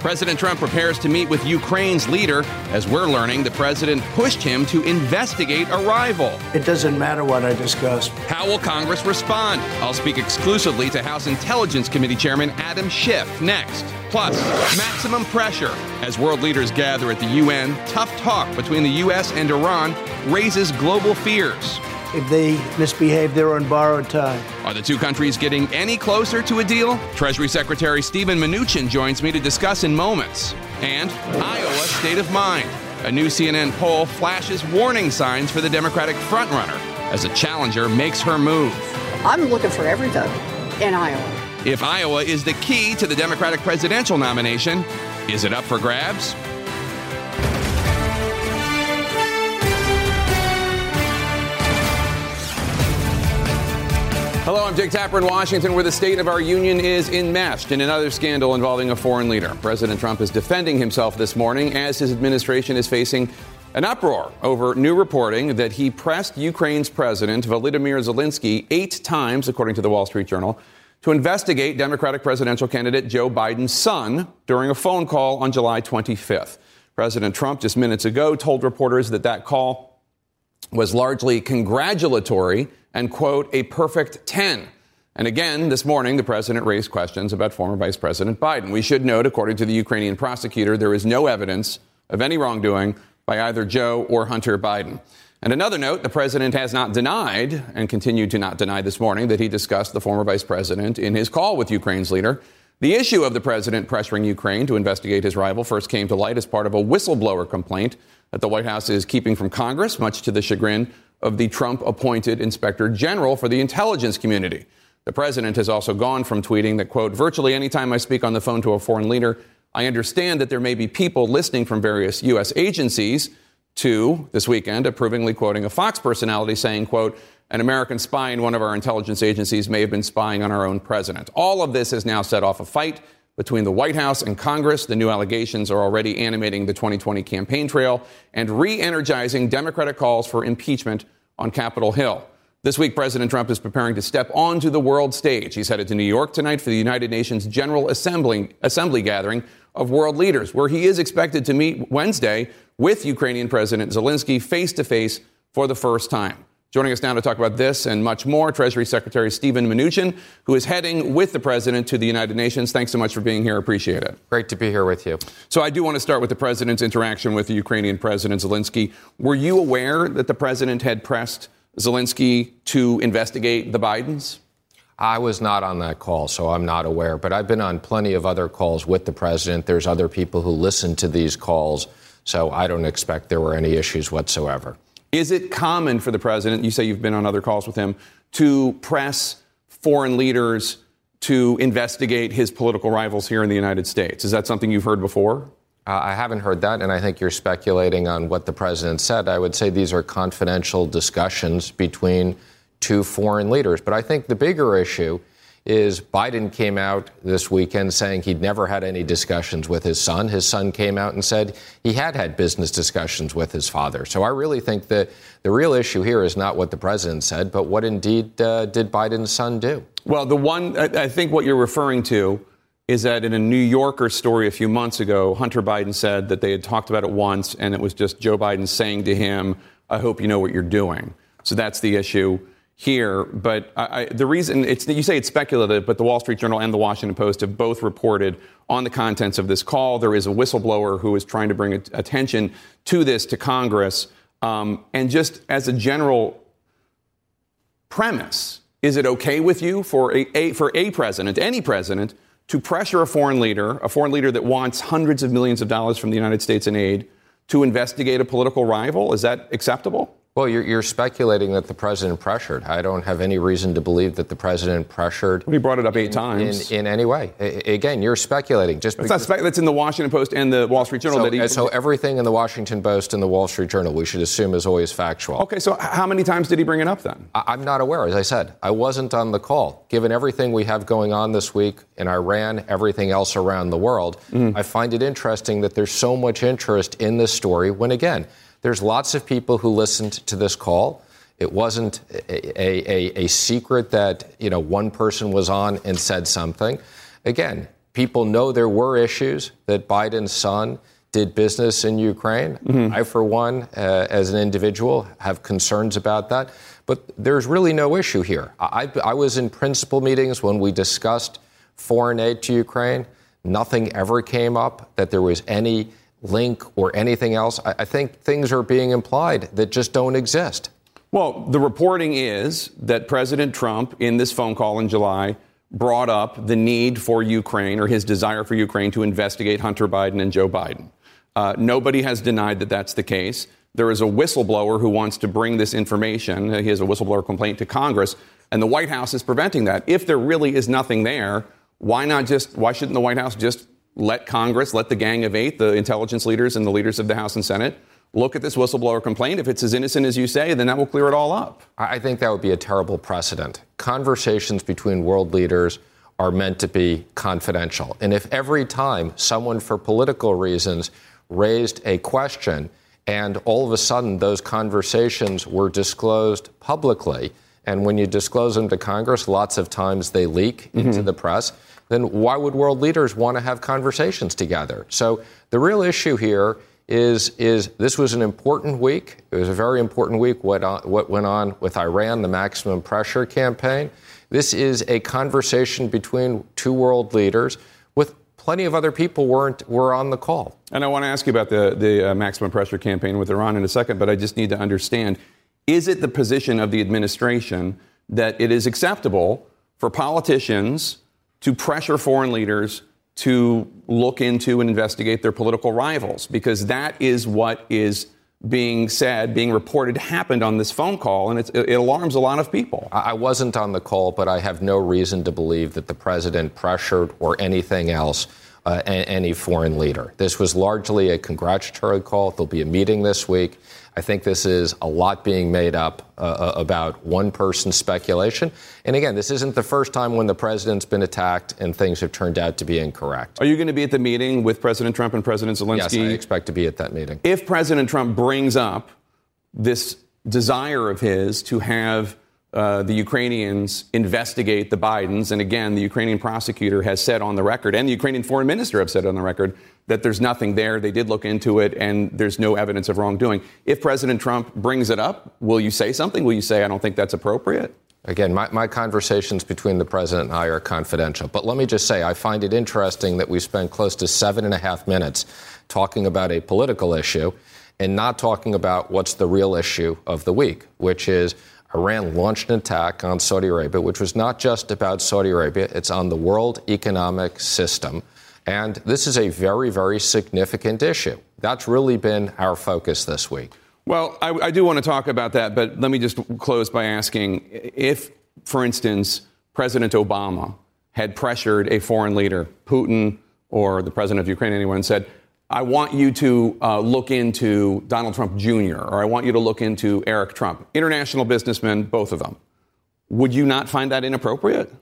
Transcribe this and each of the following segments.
President Trump prepares to meet with Ukraine's leader. As we're learning, the president pushed him to investigate a rival. It doesn't matter what I discuss. How will Congress respond? I'll speak exclusively to House Intelligence Committee Chairman Adam Schiff next. Plus, maximum pressure. As world leaders gather at the UN, tough talk between the U.S. and Iran raises global fears. If they misbehave, they're on borrowed time. Are the two countries getting any closer to a deal? Treasury Secretary Steven Mnuchin joins me to discuss in moments. And Iowa state of mind. A new CNN poll flashes warning signs for the Democratic frontrunner as a challenger makes her move. I'm looking for every vote in Iowa. If Iowa is the key to the Democratic presidential nomination, is it up for grabs? Hello, I'm Jake Tapper in Washington, where the state of our union is enmeshed in another scandal involving a foreign leader. President Trump is defending himself this morning as his administration is facing an uproar over new reporting that he pressed Ukraine's president, Volodymyr Zelensky, eight times, according to the Wall Street Journal, to investigate Democratic presidential candidate Joe Biden's son during a phone call on July 25th. President Trump, just minutes ago, told reporters that that call was largely congratulatory and, quote, a perfect 10. And again, this morning, the president raised questions about former Vice President Biden. We should note, according to the Ukrainian prosecutor, there is no evidence of any wrongdoing by either Joe or Hunter Biden. And another note, the president has not denied and continued to not deny this morning that he discussed the former vice president in his call with Ukraine's leader. The issue of the president pressuring Ukraine to investigate his rival first came to light as part of a whistleblower complaint that the White House is keeping from Congress, much to the chagrin of the Trump appointed inspector general for the intelligence community. The president has also gone from tweeting that, quote, virtually anytime I speak on the phone to a foreign leader, I understand that there may be people listening from various U.S. agencies to this weekend approvingly quoting a Fox personality saying, quote, an American spy in one of our intelligence agencies may have been spying on our own president. All of this has now set off a fight between the White House and Congress. The new allegations are already animating the 2020 campaign trail and re energizing Democratic calls for impeachment on Capitol Hill. This week, President Trump is preparing to step onto the world stage. He's headed to New York tonight for the United Nations General Assembly, Assembly gathering of world leaders, where he is expected to meet Wednesday with Ukrainian President Zelensky face to face for the first time. Joining us now to talk about this and much more, Treasury Secretary Steven Mnuchin, who is heading with the president to the United Nations. Thanks so much for being here. Appreciate it. Great to be here with you. So, I do want to start with the president's interaction with the Ukrainian President Zelensky. Were you aware that the president had pressed Zelensky to investigate the Bidens? I was not on that call, so I'm not aware. But I've been on plenty of other calls with the president. There's other people who listen to these calls, so I don't expect there were any issues whatsoever. Is it common for the president, you say you've been on other calls with him, to press foreign leaders to investigate his political rivals here in the United States? Is that something you've heard before? Uh, I haven't heard that, and I think you're speculating on what the president said. I would say these are confidential discussions between two foreign leaders. But I think the bigger issue is Biden came out this weekend saying he'd never had any discussions with his son. His son came out and said he had had business discussions with his father. So I really think that the real issue here is not what the president said, but what indeed uh, did Biden's son do? Well, the one, I think what you're referring to is that in a New Yorker story a few months ago, Hunter Biden said that they had talked about it once and it was just Joe Biden saying to him, I hope you know what you're doing. So that's the issue here, but I, the reason it's you say it's speculative, but the Wall Street Journal and the Washington Post have both reported on the contents of this call. There is a whistleblower who is trying to bring attention to this to Congress, um, and just as a general premise, is it okay with you for a, a for a president, any president, to pressure a foreign leader, a foreign leader that wants hundreds of millions of dollars from the United States in aid? to investigate a political rival? Is that acceptable? Well, you're, you're, speculating that the president pressured. I don't have any reason to believe that the president pressured. Well, he brought it up eight in, times. In, in, any way. A, again, you're speculating. Just that's, because, spe- that's in the Washington Post and the Wall Street Journal. So, that he, so everything in the Washington Post and the Wall Street Journal, we should assume is always factual. Okay, so how many times did he bring it up then? I, am not aware. As I said, I wasn't on the call. Given everything we have going on this week in Iran, everything else around the world, mm. I find it interesting that there's so much interest in this story when, again, there's lots of people who listened to this call. It wasn't a, a, a, secret that you know one person was on and said something. Again, people know there were issues that Biden's son did business in Ukraine. Mm-hmm. I, for one, uh, as an individual, have concerns about that. But there's really no issue here. I, I was in principal meetings when we discussed foreign aid to Ukraine. Nothing ever came up that there was any link or anything else. I, I think things are being implied that just don't exist. Well, the reporting is that President Trump, in this phone call in July, brought up the need for Ukraine or his desire for Ukraine to investigate Hunter Biden and Joe Biden. Uh, nobody has denied that that's the case. There is a whistleblower who wants to bring this information. He has a whistleblower complaint to Congress, and the White House is preventing that. If there really is nothing there, why not just? Why shouldn't the White House just let Congress, let the Gang of Eight, the intelligence leaders and the leaders of the House and Senate, look at this whistleblower complaint. If it's as innocent as you say, then that will clear it all up. I think that would be a terrible precedent. Conversations between world leaders are meant to be confidential. And if every time someone, for political reasons, raised a question and all of a sudden those conversations were disclosed publicly, and when you disclose them to Congress, lots of times they leak mm-hmm. into the press then why would world leaders want to have conversations together? So the real issue here is, is this was an important week. It was a very important week what, on, what went on with Iran, the maximum pressure campaign. This is a conversation between two world leaders with plenty of other people weren't were on the call. And I want to ask you about the, the uh, maximum pressure campaign with Iran in a second, but I just need to understand is it the position of the administration that it is acceptable for politicians to pressure foreign leaders to look into and investigate their political rivals, because that is what is being said, being reported happened on this phone call, and it alarms a lot of people. I wasn't on the call, but I have no reason to believe that the president pressured or anything else uh, any foreign leader. This was largely a congratulatory call. There'll be a meeting this week. I think this is a lot being made up uh, uh, about one person's speculation. And again, this isn't the first time when the president's been attacked and things have turned out to be incorrect. Are you going to be at the meeting with President Trump and President Zelensky? Yes, I expect to be at that meeting. If President Trump brings up this desire of his to have uh, the Ukrainians investigate the Bidens. And again, the Ukrainian prosecutor has said on the record, and the Ukrainian foreign minister have said on the record, that there's nothing there. They did look into it, and there's no evidence of wrongdoing. If President Trump brings it up, will you say something? Will you say, I don't think that's appropriate? Again, my, my conversations between the president and I are confidential. But let me just say, I find it interesting that we spent close to seven and a half minutes talking about a political issue and not talking about what's the real issue of the week, which is Iran launched an attack on Saudi Arabia, which was not just about Saudi Arabia, it's on the world economic system. And this is a very, very significant issue. That's really been our focus this week. Well, I, I do want to talk about that, but let me just close by asking if, for instance, President Obama had pressured a foreign leader, Putin or the president of Ukraine, anyone, said, I want you to uh, look into Donald Trump Jr., or I want you to look into Eric Trump, international businessmen, both of them. Would you not find that inappropriate?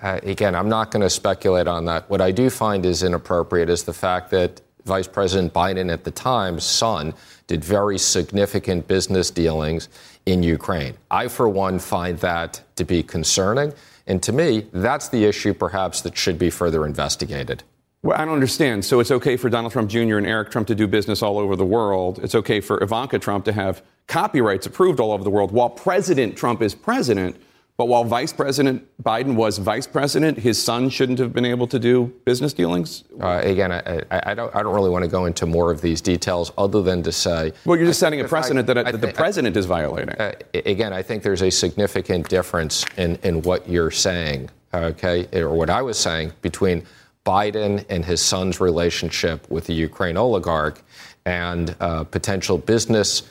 Uh, again, I'm not going to speculate on that. What I do find is inappropriate is the fact that Vice President Biden at the time, son did very significant business dealings in Ukraine. I, for one, find that to be concerning. And to me, that's the issue perhaps that should be further investigated. Well, I don't understand. So it's okay for Donald Trump Jr. and Eric Trump to do business all over the world. It's okay for Ivanka Trump to have copyrights approved all over the world while President Trump is president. But while Vice President Biden was vice president, his son shouldn't have been able to do business dealings? Uh, again, I, I, don't, I don't really want to go into more of these details other than to say. Well, you're just setting a precedent I, that, that the president is violating. Uh, again, I think there's a significant difference in, in what you're saying, okay, or what I was saying between Biden and his son's relationship with the Ukraine oligarch and uh, potential business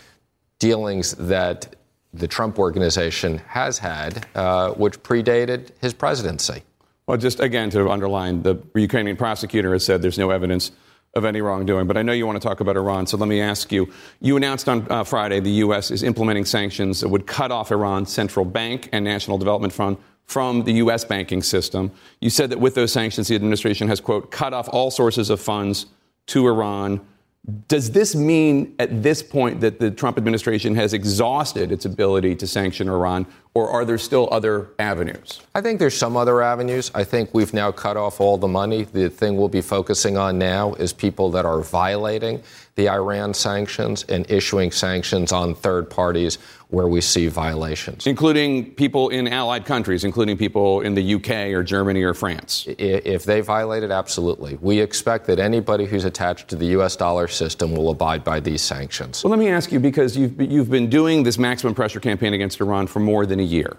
dealings that the Trump organization has had, uh, which predated his presidency. Well, just again to underline, the Ukrainian prosecutor has said there's no evidence of any wrongdoing. But I know you want to talk about Iran, so let me ask you. You announced on uh, Friday the U.S. is implementing sanctions that would cut off Iran's central bank and national development fund from the U.S. banking system. You said that with those sanctions, the administration has, quote, cut off all sources of funds to Iran does this mean at this point that the Trump administration has exhausted its ability to sanction Iran, or are there still other avenues? I think there's some other avenues. I think we've now cut off all the money. The thing we'll be focusing on now is people that are violating the Iran sanctions and issuing sanctions on third parties where we see violations. Including people in allied countries, including people in the UK or Germany or France. If they violate it, absolutely. We expect that anybody who's attached to the U.S. dollar system will abide by these sanctions. Well, let me ask you because you've, you've been doing this maximum pressure campaign against Iran for more than a year.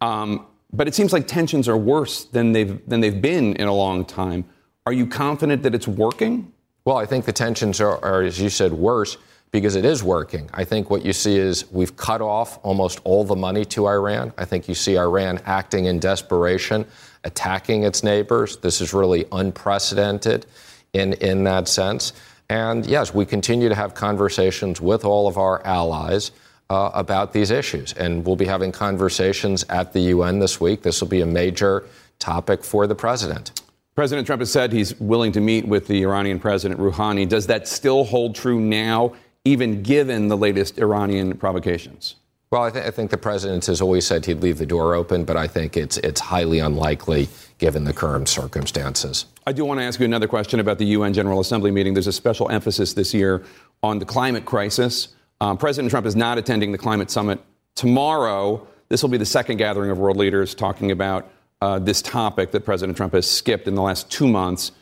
Um, but it seems like tensions are worse than they've, than they've been in a long time. Are you confident that it's working? Well, I think the tensions are, are, as you said, worse because it is working. I think what you see is we've cut off almost all the money to Iran. I think you see Iran acting in desperation, attacking its neighbors. This is really unprecedented in, in that sense. And yes, we continue to have conversations with all of our allies uh, about these issues. And we'll be having conversations at the UN this week. This will be a major topic for the president. President Trump has said he's willing to meet with the Iranian President Rouhani. Does that still hold true now, even given the latest Iranian provocations? Well, I, th- I, think the president has always said he'd leave the door open, but I think it's it's highly unlikely given the current circumstances. I do want to ask you another question about the UN General Assembly meeting. There's a special emphasis this year on the climate crisis. Um, president Trump is not attending the climate summit tomorrow. This will be the second gathering of world leaders talking about uh, this topic that President Trump has skipped in the last two months.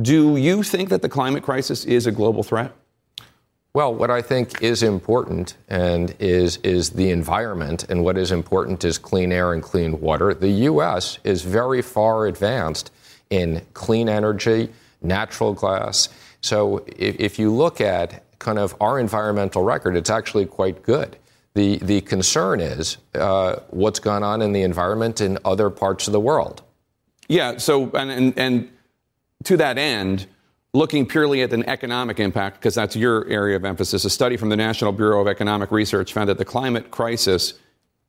Do you think that the climate crisis is a global threat? Well, what I think is important and is is the environment, and what is important is clean air and clean water. The U.S. is very far advanced in clean energy, natural gas. So if, if you look at kind of our environmental record, it's actually quite good. The, the concern is uh, what's gone on in the environment in other parts of the world. Yeah, so, and, and, and to that end, looking purely at an economic impact, because that's your area of emphasis, a study from the National Bureau of Economic Research found that the climate crisis,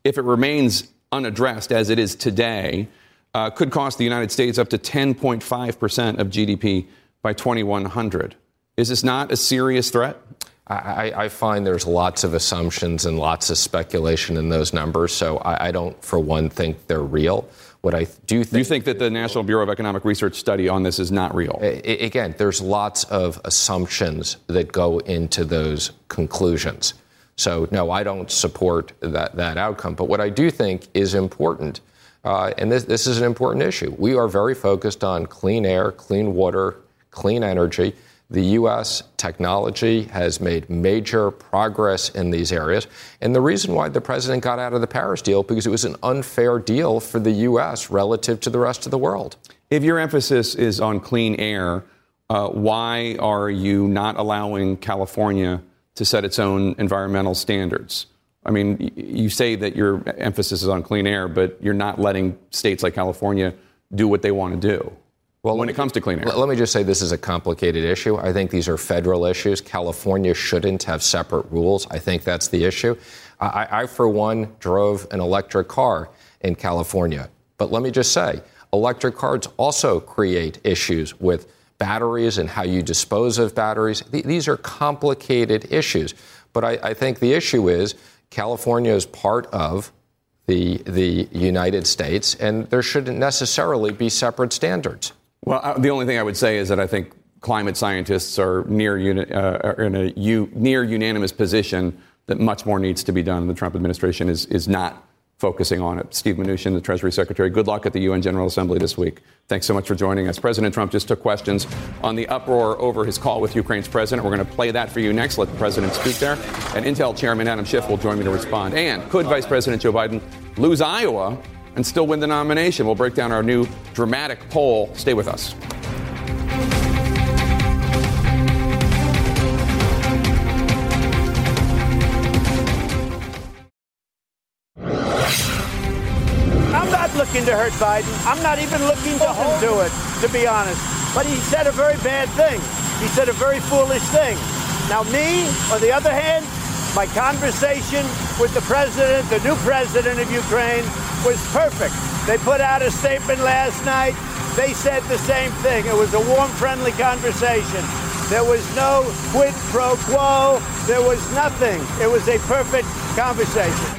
if it remains unaddressed as it is today, uh, could cost the United States up to 10.5% of GDP by 2100. Is this not a serious threat? I, I, find there's lots of assumptions and lots of speculation in those numbers, so I, I don't, for one, think they're real. What I do think. You think that the National Bureau of Economic Research study on this is not real? Again, there's lots of assumptions that go into those conclusions. So, no, I don't support that, that outcome. But what I do think is important, uh, and this, this is an important issue, we are very focused on clean air, clean water, clean energy. The U.S. technology has made major progress in these areas. And the reason why the president got out of the Paris deal, because it was an unfair deal for the U.S. relative to the rest of the world. If your emphasis is on clean air, uh, why are you not allowing California to set its own environmental standards? I mean, you say that your emphasis is on clean air, but you're not letting states like California do what they want to do. Well, when it comes to clean air. Let me just say this is a complicated issue. I think these are federal issues. California shouldn't have separate rules. I think that's the issue. I, I, for one, drove an electric car in California. But let me just say, electric cars also create issues with batteries and how you dispose of batteries. Th- these are complicated issues. But I, I think the issue is California is part of the, the United States, and there shouldn't necessarily be separate standards. Well, the only thing I would say is that I think climate scientists are near uni- uh, are in a u- near unanimous position that much more needs to be done. The Trump administration is is not focusing on it. Steve Mnuchin, the Treasury Secretary, good luck at the UN General Assembly this week. Thanks so much for joining us. President Trump just took questions on the uproar over his call with Ukraine's president. We're going to play that for you next. Let the president speak there. And Intel Chairman Adam Schiff will join me to respond. And could Vice President Joe Biden lose Iowa and still win the nomination? We'll break down our new dramatic poll. Stay with us. I'm not looking to hurt Biden. I'm not even looking to hold him it, to be honest. But he said a very bad thing. He said a very foolish thing. Now, me, on the other hand, my conversation with the president, the new president of Ukraine, was perfect. They put out a statement last night. They said the same thing. It was a warm, friendly conversation. There was no quid pro quo. There was nothing. It was a perfect conversation.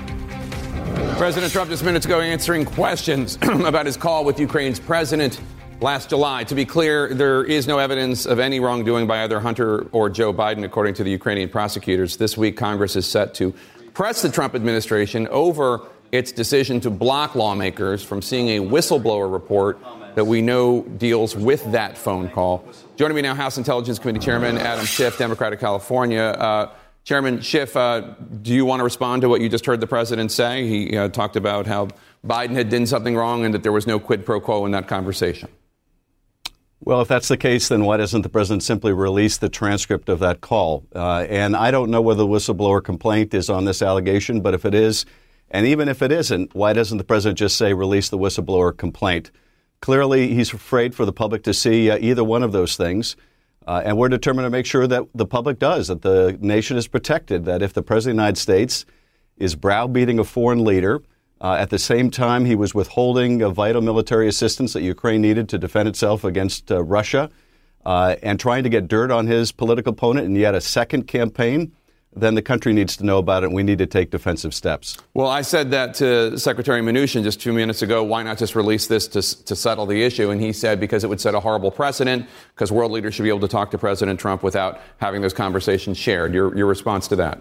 President Trump just minutes ago answering questions about his call with Ukraine's president last July. To be clear, there is no evidence of any wrongdoing by either Hunter or Joe Biden, according to the Ukrainian prosecutors. This week, Congress is set to press the Trump administration over its decision to block lawmakers from seeing a whistleblower report that we know deals with that phone call. Joining me now, House Intelligence Committee Chairman Adam Schiff, Democrat of California. Uh, Chairman Schiff, uh, do you want to respond to what you just heard the president say? He uh, talked about how Biden had done something wrong and that there was no quid pro quo in that conversation. Well, if that's the case, then why doesn't the president simply release the transcript of that call? Uh, and I don't know whether the whistleblower complaint is on this allegation, but if it is, and even if it isn't, why doesn't the president just say release the whistleblower complaint? Clearly, he's afraid for the public to see uh, either one of those things. Uh, and we're determined to make sure that the public does, that the nation is protected, that if the President of the United States is browbeating a foreign leader, uh, at the same time, he was withholding vital military assistance that Ukraine needed to defend itself against uh, Russia uh, and trying to get dirt on his political opponent in yet a second campaign. Then the country needs to know about it, and we need to take defensive steps. Well, I said that to Secretary Mnuchin just two minutes ago. Why not just release this to, to settle the issue? And he said because it would set a horrible precedent, because world leaders should be able to talk to President Trump without having those conversations shared. Your, your response to that?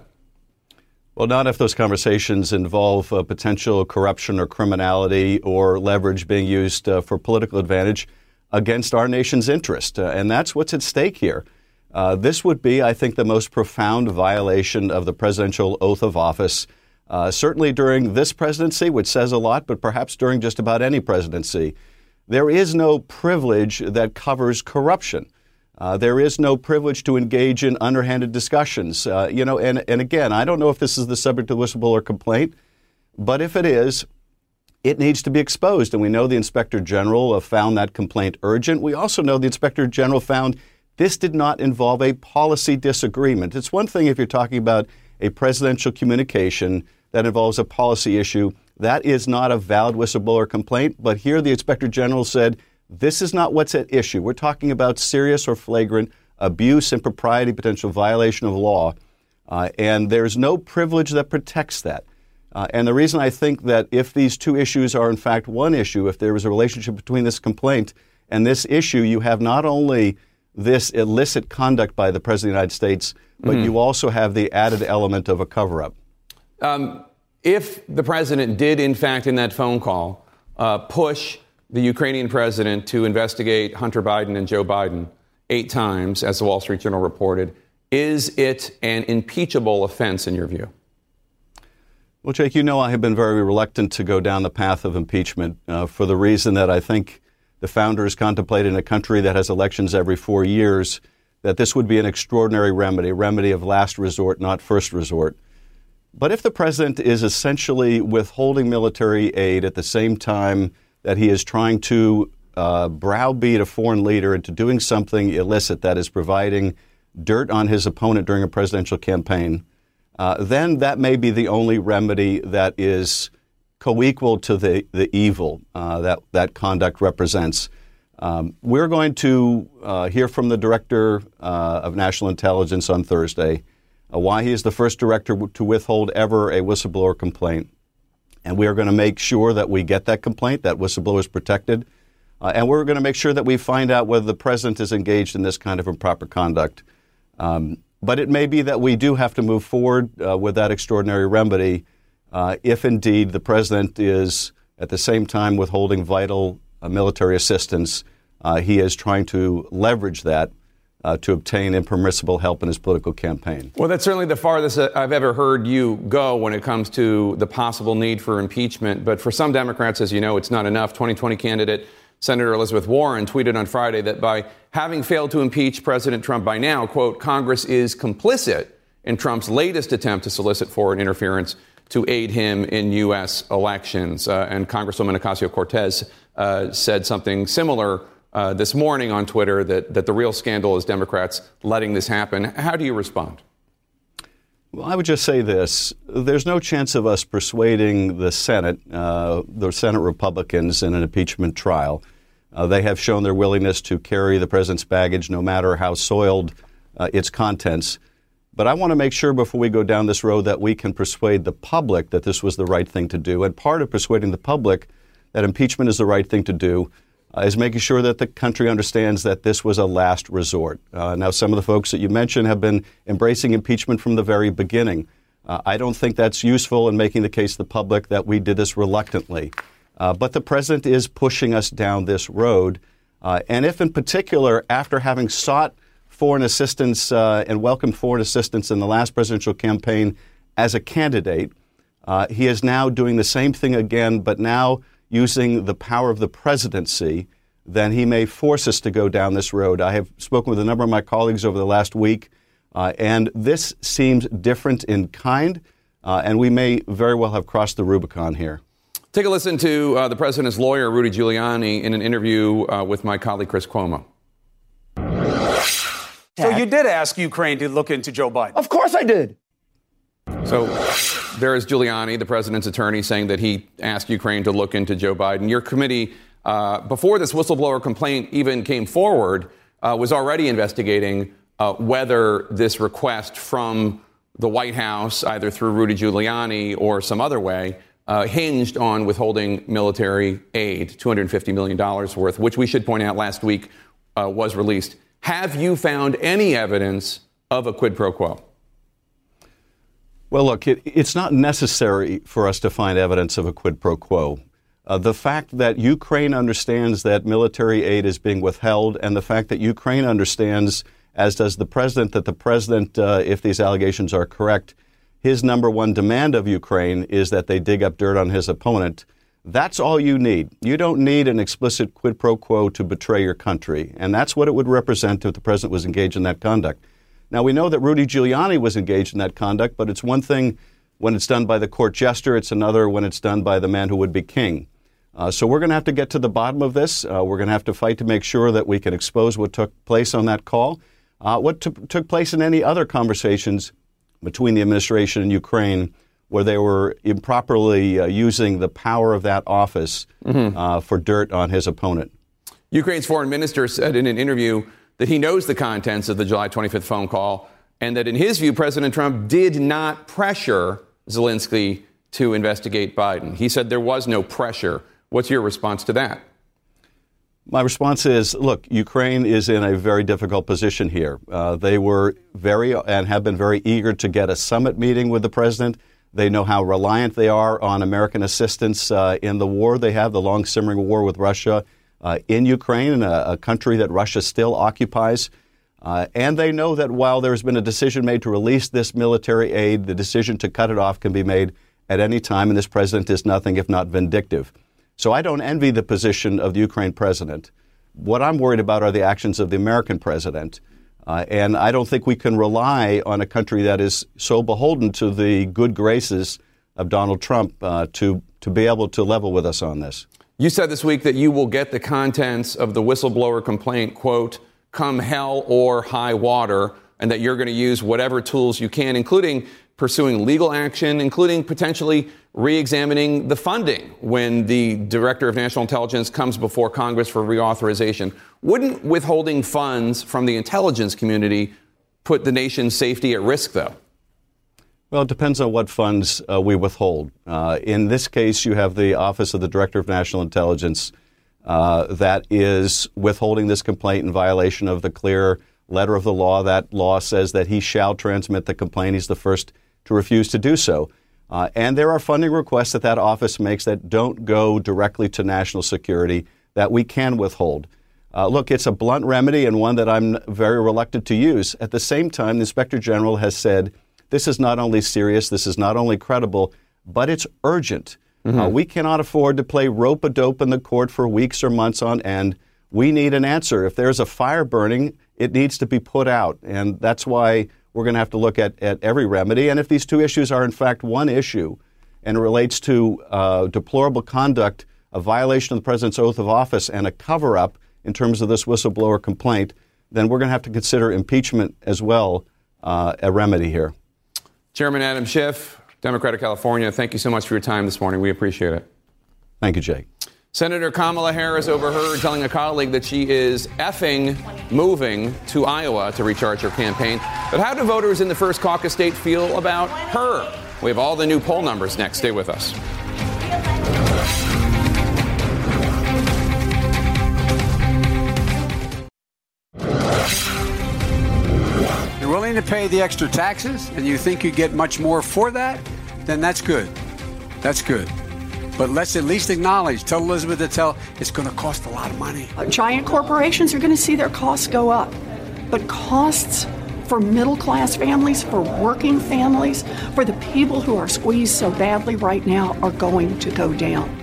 Well, not if those conversations involve uh, potential corruption or criminality or leverage being used uh, for political advantage against our nation's interest. Uh, and that's what's at stake here. Uh, this would be, I think, the most profound violation of the presidential oath of office, uh, certainly during this presidency, which says a lot, but perhaps during just about any presidency. There is no privilege that covers corruption. Uh, there is no privilege to engage in underhanded discussions. Uh, you know, and, and again, I don't know if this is the subject of whistleblower complaint, but if it is, it needs to be exposed. And we know the Inspector General found that complaint urgent. We also know the Inspector General found this did not involve a policy disagreement. It's one thing if you're talking about a presidential communication that involves a policy issue. That is not a valid whistleblower complaint. But here the Inspector General said this is not what's at issue. We're talking about serious or flagrant abuse, impropriety, potential violation of law. Uh, and there's no privilege that protects that. Uh, and the reason I think that if these two issues are in fact one issue, if there is a relationship between this complaint and this issue, you have not only this illicit conduct by the President of the United States, but mm-hmm. you also have the added element of a cover up. Um, if the President did, in fact, in that phone call, uh, push the Ukrainian president to investigate Hunter Biden and Joe Biden eight times, as the Wall Street Journal reported. Is it an impeachable offense in your view? Well, Jake, you know I have been very reluctant to go down the path of impeachment uh, for the reason that I think the founders contemplated in a country that has elections every four years that this would be an extraordinary remedy, remedy of last resort, not first resort. But if the president is essentially withholding military aid at the same time that he is trying to uh, browbeat a foreign leader into doing something illicit that is providing dirt on his opponent during a presidential campaign, uh, then that may be the only remedy that is co-equal to the, the evil uh, that that conduct represents. Um, we're going to uh, hear from the director uh, of national intelligence on Thursday, uh, why he is the first director to withhold ever a whistleblower complaint. And we are going to make sure that we get that complaint, that whistleblower is protected. Uh, and we're going to make sure that we find out whether the president is engaged in this kind of improper conduct. Um, but it may be that we do have to move forward uh, with that extraordinary remedy uh, if indeed the president is at the same time withholding vital uh, military assistance. Uh, he is trying to leverage that uh, to obtain impermissible help in his political campaign. Well, that's certainly the farthest I've ever heard you go when it comes to the possible need for impeachment. But for some Democrats, as you know, it's not enough. 2020 candidate Senator Elizabeth Warren tweeted on Friday that by having failed to impeach President Trump by now, quote, Congress is complicit in Trump's latest attempt to solicit foreign interference to aid him in U.S. elections. Uh, and Congresswoman Ocasio Cortez uh, said something similar uh, this morning on Twitter that, that the real scandal is Democrats letting this happen. How do you respond? Well, I would just say this. There's no chance of us persuading the Senate, uh, the Senate Republicans, in an impeachment trial. Uh, they have shown their willingness to carry the president's baggage no matter how soiled uh, its contents. But I want to make sure before we go down this road that we can persuade the public that this was the right thing to do. And part of persuading the public that impeachment is the right thing to do uh, is making sure that the country understands that this was a last resort. Uh, now, some of the folks that you mentioned have been embracing impeachment from the very beginning. Uh, I don't think that's useful in making the case to the public that we did this reluctantly. Uh, but the president is pushing us down this road. Uh, and if, in particular, after having sought foreign assistance uh, and welcomed foreign assistance in the last presidential campaign as a candidate. He is now doing the same thing again, but now using the power of the presidency. Then he may force us to go down this road. I have spoken with a number of my colleagues over the last week, uh, and this seems different in kind, uh, and we may very well have crossed the Rubicon here. Take a listen to uh, the president's lawyer, Rudy Giuliani, in an interview uh, with my colleague Chris Cuomo. So you did ask Ukraine to look into Joe Biden? Of course I did. So there is Giuliani, the president's attorney, saying that he asked Ukraine to look into Joe Biden. Your committee, uh, before this whistleblower complaint even came forward, uh, was already investigating uh, whether this request from the White House, either through Rudy Giuliani or some other way, uh, hinged on withholding military aid, $250 million worth, which we should point out last week uh, was released. Have you found any evidence of a quid pro quo? Well, look, it, it's not necessary for us to find evidence of a quid pro quo. Uh, the fact that Ukraine understands that military aid is being withheld, and the fact that Ukraine understands, as does the president, that the president, uh, if these allegations are correct, his number one demand of Ukraine is that they dig up dirt on his opponent. That's all you need. You don't need an explicit quid pro quo to betray your country. And that's what it would represent if the president was engaged in that conduct. Now, we know that Rudy Giuliani was engaged in that conduct, but it's one thing when it's done by the court jester, it's another when it's done by the man who would be king. Uh, so we're going to have to get to the bottom of this. Uh, we're going to have to fight to make sure that we can expose what took place on that call, uh, what t- took place in any other conversations between the administration and Ukraine where they were improperly uh, using the power of that office mm-hmm. uh, for dirt on his opponent. Ukraine's foreign minister said in an interview that he knows the contents of the July 25th phone call and that in his view, President Trump did not pressure Zelensky to investigate Biden. He said there was no pressure. What's your response to that? My response is look, Ukraine is in a very difficult position here. Uh, they were very and have been very eager to get a summit meeting with the president. They know how reliant they are on American assistance uh, in the war they have, the long simmering war with Russia uh, in Ukraine, a, a, country that Russia still occupies. Uh, and they know that while there's been a decision made to release this military aid, the decision to cut it off can be made at any time, and this president is nothing if not vindictive. So I don't envy the position of the Ukraine president. What I'm worried about are the actions of the American president. Uh, and I don't think we can rely on a country that is so beholden to the good graces of Donald Trump uh, to, to be able to level with us on this. You said this week that you will get the contents of the whistleblower complaint, quote, come hell or high water, and that you're going to use whatever tools you can, including pursuing legal action, including potentially re examining the funding when the Director of National Intelligence comes before Congress for reauthorization. Wouldn't withholding funds from the intelligence community put the nation's safety at risk, though? Well, it depends on what funds uh, we withhold. Uh, in this case, you have the Office of the Director of National Intelligence uh, that is withholding this complaint in violation of the clear letter of the law. That law says that he shall transmit the complaint. He's the first to refuse to do so. Uh, and there are funding requests that that office makes that don't go directly to national security that we can withhold. Uh, look, it's a blunt remedy and one that I'm very reluctant to use. At the same time, the Inspector General has said this is not only serious, this is not only credible, but it's urgent. Mm-hmm. Uh, we cannot afford to play rope a dope in the court for weeks or months on end. We need an answer. If there's a fire burning, it needs to be put out. And that's why we're going to have to look at, at every remedy. And if these two issues are in fact one issue, and it relates to uh, deplorable conduct, a violation of the president's oath of office, and a cover up in terms of this whistleblower complaint, then we're going to have to consider impeachment as well uh, a remedy here. Chairman Adam Schiff, Democrat of California, thank you so much for your time this morning. We appreciate it. Thank you, Jake. Senator Kamala Harris overheard telling a colleague that she is effing moving to Iowa to recharge her campaign. But how do voters in the first caucus state feel about her? We have all the new poll numbers next. Stay with us. To pay the extra taxes and you think you get much more for that, then that's good. That's good. But let's at least acknowledge, tell Elizabeth to tell it's going to cost a lot of money. Uh, giant corporations are going to see their costs go up. But costs for middle class families, for working families, for the people who are squeezed so badly right now are going to go down.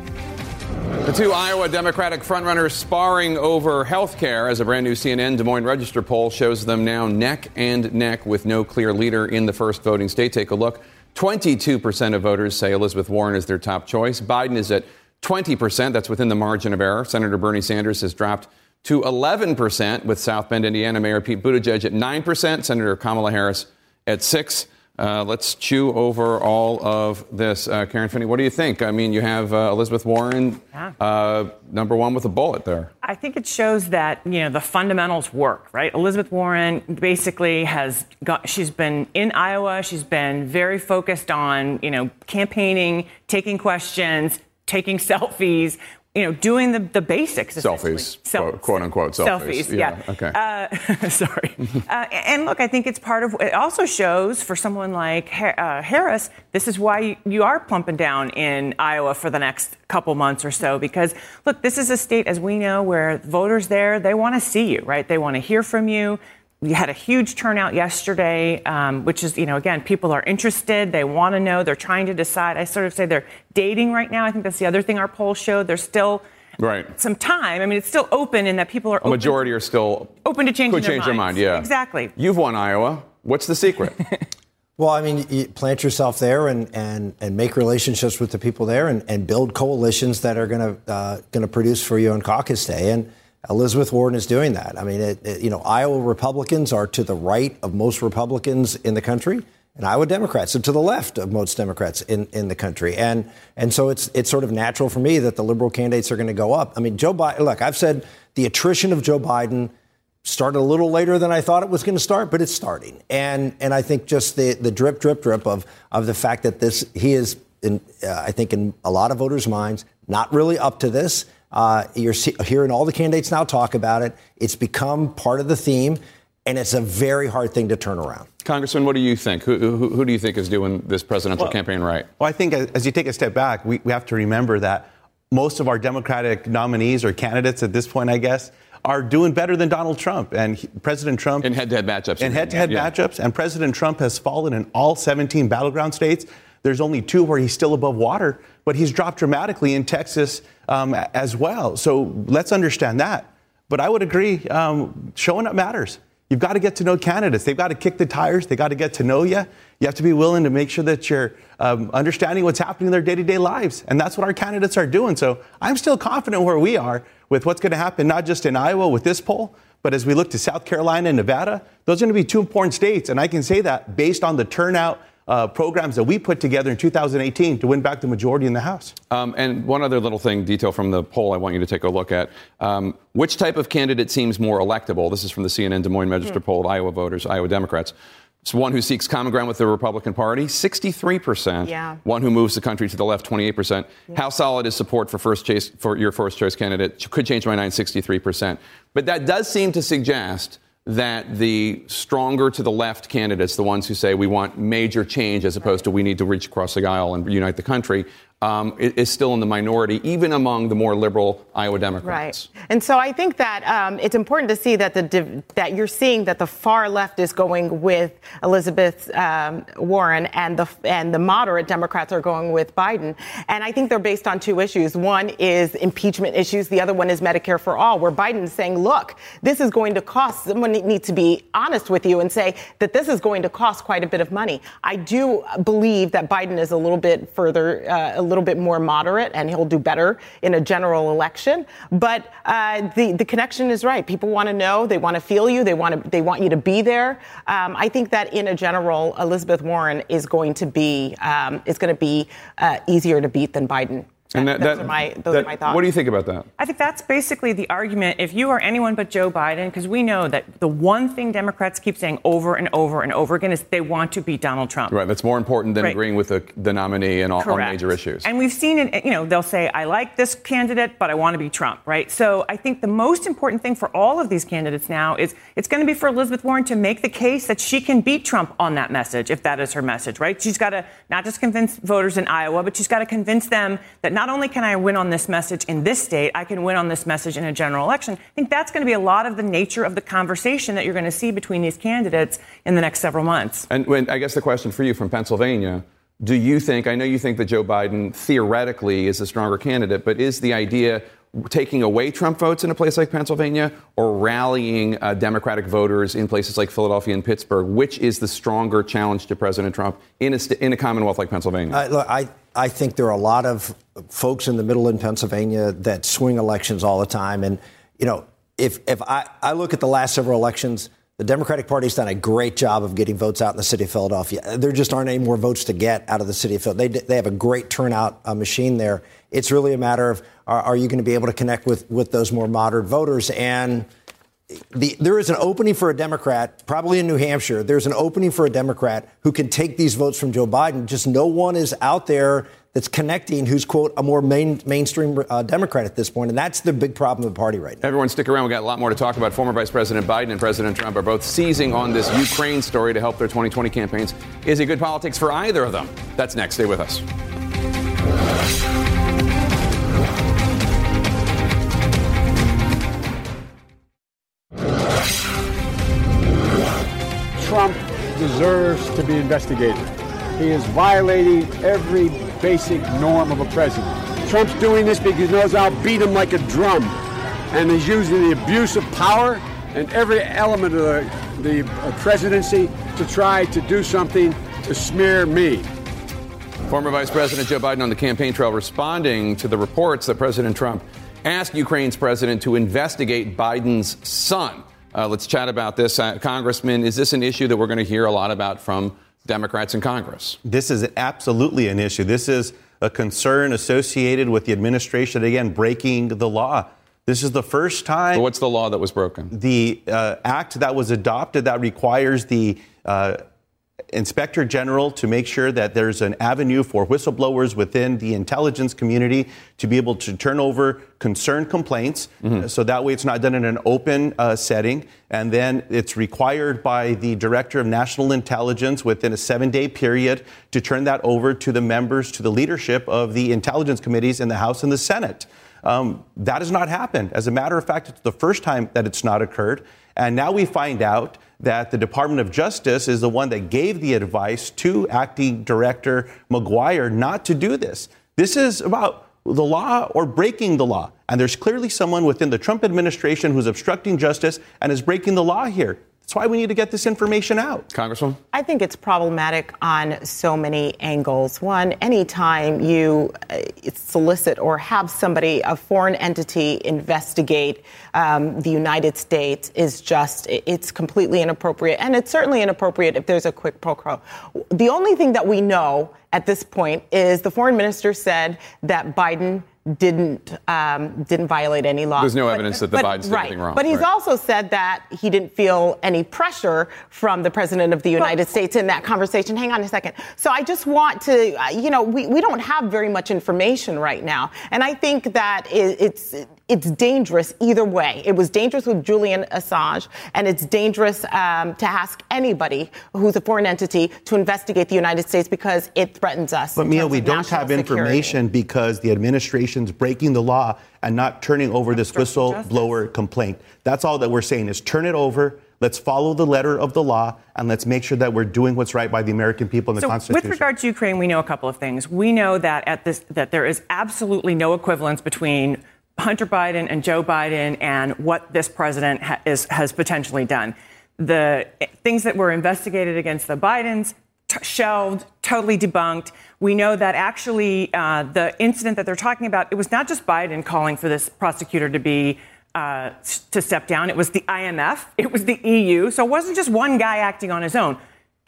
The two Iowa Democratic frontrunners sparring over health care as a brand new CNN Des Moines Register poll shows them now neck and neck with no clear leader in the first voting state. Take a look. 22% of voters say Elizabeth Warren is their top choice. Biden is at 20%. That's within the margin of error. Senator Bernie Sanders has dropped to 11% with South Bend, Indiana Mayor Pete Buttigieg at 9%, Senator Kamala Harris at 6 uh, let's chew over all of this. Uh, Karen Finney, what do you think? I mean, you have uh, Elizabeth Warren, yeah. Uh, number one with a bullet there. I think it shows that you know the fundamentals work, right? Elizabeth Warren basically has got. She's been in Iowa. She's been very focused on you know campaigning, taking questions, taking selfies you know, doing the, the basics. Selfies, quote, quote, unquote selfies. Selfies, yeah. yeah. Okay. Uh, sorry. uh, and look, I think it's part of. It also shows for someone like uh, Harris, this is why you are plumping down in Iowa for the next couple months or so. Because look, this is a state, as we know, where voters there they want to see you, right? They want to hear from you. We had a huge turnout yesterday, um, which is, you know, again, people are interested. They want to know. They're trying to decide. I sort of say they're dating right now. I think that's the other thing our poll showed. There's still right. some time. I mean, it's still open in that people are a majority are still open to changing could change their, their mind. Yeah, exactly. You've won Iowa. What's the secret? Well, I mean, you plant yourself there and, and, and make relationships with the people there and, and build coalitions that are going to uh, going to produce for you on caucus day. And Elizabeth Warren is doing that. I mean, it, it, you know, Iowa Republicans are to the right of most Republicans in the country, and Iowa Democrats are to the left of most Democrats in, in the country. And and so it's it's sort of natural for me that the liberal candidates are going to go up. I mean, Joe Biden. Look, I've said the attrition of Joe Biden started a little later than I thought it was going to start, but it's starting. And and I think just the the drip drip drip of of the fact that this he is in uh, I think in a lot of voters' minds not really up to this. Uh, you're hearing all the candidates now talk about it. It's become part of the theme, and it's a very hard thing to turn around. Congressman, what do you think? Who, who, who do you think is doing this presidential well, campaign right? Well, I think as you take a step back, we, we have to remember that most of our Democratic nominees or candidates at this point, I guess, are doing better than Donald Trump. And he, President Trump. In head to head matchups. In head to head matchups. And President Trump has fallen in all 17 battleground states. There's only two where he's still above water, but he's dropped dramatically in Texas um, as well. So let's understand that. But I would agree, um, showing up matters. You've got to get to know candidates. They've got to kick the tires. They've got to get to know you. You have to be willing to make sure that you're um, understanding what's happening in their day to day lives. And that's what our candidates are doing. So I'm still confident where we are with what's going to happen, not just in Iowa with this poll, but as we look to South Carolina and Nevada, those are going to be two important states. And I can say that based on the turnout uh, programs that we put together in 2018 to win back the majority in the House. Um, and one other little thing, detail from the poll I want you to take a look at. Um, which type of candidate seems more electable? This is from the CNN Des Moines Register mm. poll of Iowa voters, Iowa Democrats. It's one who seeks common ground with the Republican Party, 63%. Yeah. One who moves the country to the left, 28%. Yeah. How solid is support for first choice, for your first choice candidate? Could change my mind, 63%. But that does seem to suggest that the stronger to the left candidates, the ones who say we want major change as opposed to we need to reach across the aisle and unite the country, um, is still in the minority, even among the more liberal Iowa Democrats. Right. And so I think that um, it's important to see that the that you're seeing that the far left is going with Elizabeth um, Warren and the and the moderate Democrats are going with Biden. And I think they're based on two issues. One is impeachment issues. The other one is Medicare for all, where Biden is saying, "Look, this is going to cost." Someone needs to be honest with you and say that this is going to cost quite a bit of money. I do believe that Biden is a little bit further. Uh, little bit more moderate and he'll do better in a general election. But uh, the, the connection is right. People want to know, they want to feel you, they want, to, they want you to be there. Um, I think that in a general, Elizabeth Warren is going to be, um, is going to be uh, easier to beat than Biden. And that, those, that, are, my, those that, are my thoughts. What do you think about that? I think that's basically the argument. If you are anyone but Joe Biden, because we know that the one thing Democrats keep saying over and over and over again is they want to beat Donald Trump. Right. That's more important than right. agreeing with the, the nominee and all, all major issues. And we've seen it. You know, they'll say, "I like this candidate, but I want to be Trump." Right. So I think the most important thing for all of these candidates now is it's going to be for Elizabeth Warren to make the case that she can beat Trump on that message, if that is her message. Right. She's got to not just convince voters in Iowa, but she's got to convince them that not only can I win on this message in this state, I can win on this message in a general election. I think that's going to be a lot of the nature of the conversation that you're going to see between these candidates in the next several months. And when, I guess the question for you from Pennsylvania do you think, I know you think that Joe Biden theoretically is a stronger candidate, but is the idea taking away Trump votes in a place like Pennsylvania or rallying uh, Democratic voters in places like Philadelphia and Pittsburgh? Which is the stronger challenge to President Trump in a, st- in a Commonwealth like Pennsylvania? Uh, look, I, I think there are a lot of folks in the middle in Pennsylvania that swing elections all the time. And, you know, if, if I, I look at the last several elections, the Democratic Party's done a great job of getting votes out in the city of Philadelphia. There just aren't any more votes to get out of the city of Philadelphia. They, they have a great turnout uh, machine there. It's really a matter of are, are you going to be able to connect with, with those more moderate voters? And the, there is an opening for a Democrat, probably in New Hampshire. There's an opening for a Democrat who can take these votes from Joe Biden. Just no one is out there that's connecting who's, quote, a more main, mainstream uh, Democrat at this point. And that's the big problem of the party right now. Everyone, stick around. We've got a lot more to talk about. Former Vice President Biden and President Trump are both seizing on this Ukraine story to help their 2020 campaigns. Is it good politics for either of them? That's next. Stay with us. Deserves to be investigated. He is violating every basic norm of a president. Trump's doing this because he knows I'll beat him like a drum. And he's using the abuse of power and every element of the, the uh, presidency to try to do something to smear me. Former Vice President Joe Biden on the campaign trail responding to the reports that President Trump asked Ukraine's president to investigate Biden's son. Uh, let's chat about this. Uh, Congressman, is this an issue that we're going to hear a lot about from Democrats in Congress? This is absolutely an issue. This is a concern associated with the administration, again, breaking the law. This is the first time. What's the law that was broken? The uh, act that was adopted that requires the uh, inspector general to make sure that there's an avenue for whistleblowers within the intelligence community to be able to turn over concerned complaints. Mm-hmm. So that way it's not done in an open uh, setting. And then it's required by the director of national intelligence within a seven day period to turn that over to the members, to the leadership of the intelligence committees in the House and the Senate. Um, that has not happened. As a matter of fact, it's the first time that it's not occurred. And now we find out that the Department of Justice is the one that gave the advice to acting director Maguire not to do this. This is about the law or breaking the law. And there's clearly someone within the Trump administration who's obstructing justice and is breaking the law here. That's why we need to get this information out. Congresswoman? I think it's problematic on so many angles. One, anytime you uh, solicit or have somebody, a foreign entity, investigate um, the United States is just, it's completely inappropriate. And it's certainly inappropriate if there's a quid pro quo. The only thing that we know at this point is the foreign minister said that Biden didn't um, didn't violate any law. There's no But- evidence that the but- Bidens did right. anything wrong. But he's Right. also said that he didn't feel any pressure from the president of the United States in that conversation. Hang on a second. So I just want to, uh, you know, we, we don't have very much information right now, and I think that i- it's it's dangerous either way. It was dangerous with Julian Assange, and it's dangerous um, to ask anybody who's a foreign entity to investigate the United States because it threatens us. But Mia, we don't have security. information because the administration's breaking the law and not turning over this whistleblower complaint. That's all that we're saying is turn it over. Let's follow the letter of the law and let's make sure that we're doing what's right by the American people and the So Constitution. with regard to Ukraine, we know a couple of things. We know that at this that there is absolutely no equivalence between Hunter Biden and Joe Biden and what this president ha- is, has potentially done. The things that were investigated against the Bidens t- shelved, totally debunked. We know that actually uh, the incident that they're talking about, it was not just Biden calling for this prosecutor to be uh, to step down. It was the IMF. It was the EU. So it wasn't just one guy acting on his own.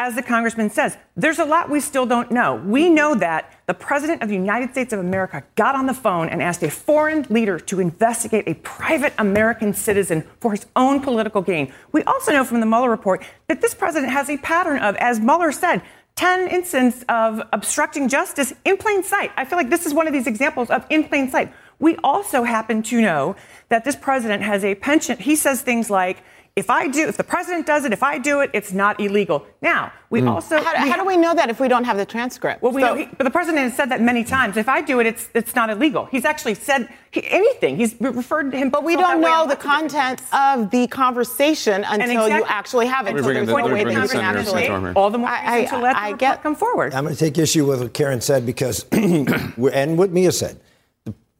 As the congressman says, there's a lot we still don't know. We know that the president of the United States of America got on the phone and asked a foreign leader to investigate a private American citizen for his own political gain. We also know from the Mueller report that this president has a pattern of, as Mueller said, 10 instances of obstructing justice in plain sight. I feel like this is one of these examples of in plain sight. We also happen to know that this president has a penchant. He says things like, if I do, if the president does it, if I do it, it's not illegal. Now, we mm. also. How, how do we know that if we don't have the transcript? Well, we So- know he, but the president has said that many times. If I do it, it's it's not illegal. He's actually said he, anything. He's referred to him. But we don't know the content of the conversation And until you actually have it. Let me So bring in there's the- no way bring that you can actually. All the more I- reason to let the I report get- come forward. I'm going to take issue with what Karen said because, and what Mia said.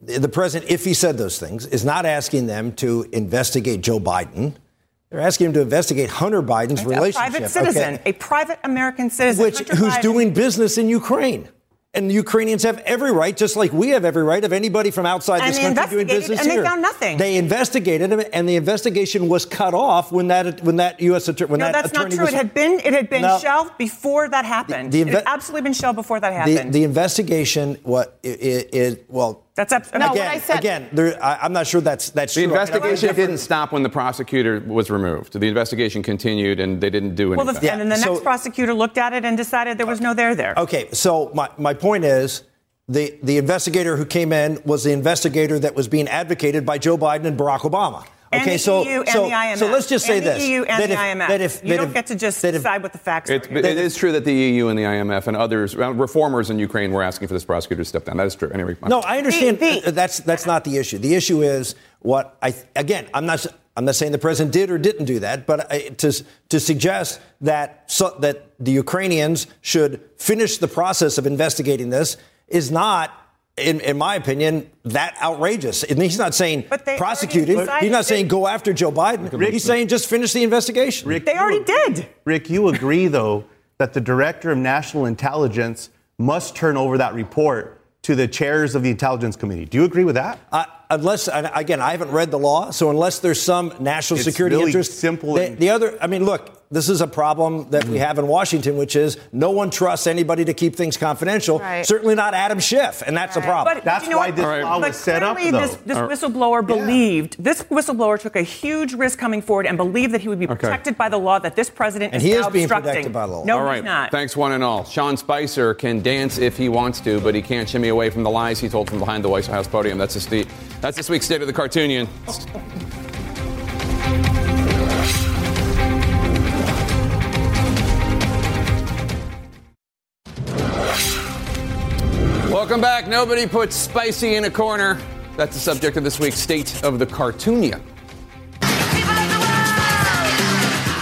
The, the president, if he said those things, is not asking them to investigate Joe Biden. They're asking him to investigate Hunter Biden's a relationship. private citizen, okay? a private American citizen, which Hunter who's Biden- doing business in Ukraine. And the Ukrainians have every right, just like we have every right, of anybody from outside And this country doing business and they here. found nothing. They investigated him, and the investigation was cut off when that when that U.S. attorney No, that that's not true. was It had been it had been No. shelved before that happened. The- the it had absolutely been shelved before that happened. the investigation. What is well. That's abs- again. What I said- again, there, I, I'm not sure that's that's The true. I mean, investigation didn't stop when the prosecutor was removed. The investigation continued, and they didn't do well, anything. the, and then the next prosecutor looked at it and decided there was no there there. Okay, so my, my point is the, the investigator who came in was the investigator that was being advocated by Joe Biden and Barack Obama. And Okay, the so EU and so, the IMF. so let's just say And the this: EU and that the if, IMF. That if, You that don't if- get to just that if- decide what the facts It, are. it is true that the EU and the IMF and others, well, reformers in Ukraine, were asking for this prosecutor to step down. That is true. Anyway, No, I understand. uh, that's that's not the issue. The issue is what I again. I'm not. I'm not saying the president did or didn't do that, but I, to to suggest that so, that the Ukrainians should finish the process of investigating this is not. In, in my opinion, that outrageous. And he's not saying prosecute already it. He's not saying go after Joe Biden. Rick- he's saying just finish the investigation. they already did. Rick, you agree, though, that the director of national intelligence must turn over that report to the chairs of the intelligence committee. Do you agree with that? Uh, unless, again, I haven't read the law, so unless there's some national It's security really interest, simple The, and- the other, I mean, look, this is a problem that we mm. have in Washington, which is no one trusts anybody to keep things confidential. Right. Certainly not Adam Schiff, and that's a problem. But but you know what? But clearly This, this whistleblower believed this whistleblower took a huge risk coming forward and believed that he would be Okay. protected by the law that this president And is he now is being obstructing. protected by the law. No, all right. he's not. Thanks, one and all. Sean Spicer can dance if he wants to, but he can't shimmy away from the lies he told from behind the White House podium. That's this, the, that's this week's State of the Cartoonion. Welcome back. Nobody puts Spicey in a corner. That's the subject of this week's State of the Cartoonion.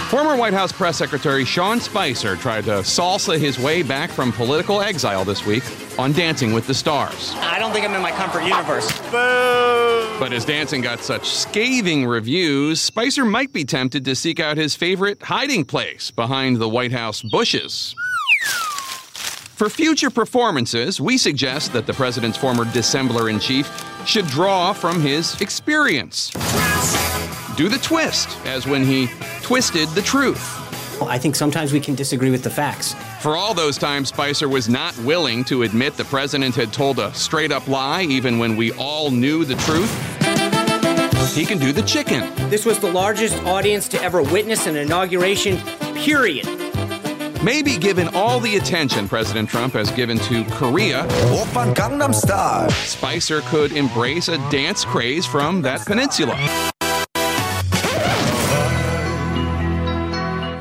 Former White House press secretary Sean Spicer tried to salsa his way back from political exile this week on Dancing with the Stars. I don't think I'm in my comfort universe. But his dancing got such scathing reviews, Spicer might be tempted to seek out his favorite hiding place behind the White House bushes. For future performances, we suggest that the president's former dissembler in chief should draw from his experience. Do the twist, as when he twisted the truth. I think sometimes we can disagree with the facts, For all those times Spicer was not willing to admit the president had told a straight up lie, even when we all knew the truth, he can do the chicken. This was the largest audience to ever witness an inauguration, period. Maybe given all the attention President Trump has given to Korea, Spicer could embrace a dance craze from that peninsula.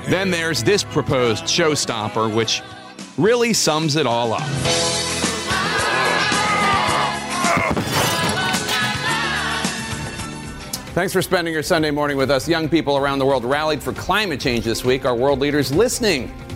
Then there's this proposed showstopper, which really sums it all up. Thanks for spending your Sunday morning with us. Young people around the world rallied for climate change this week. Are world leaders listening?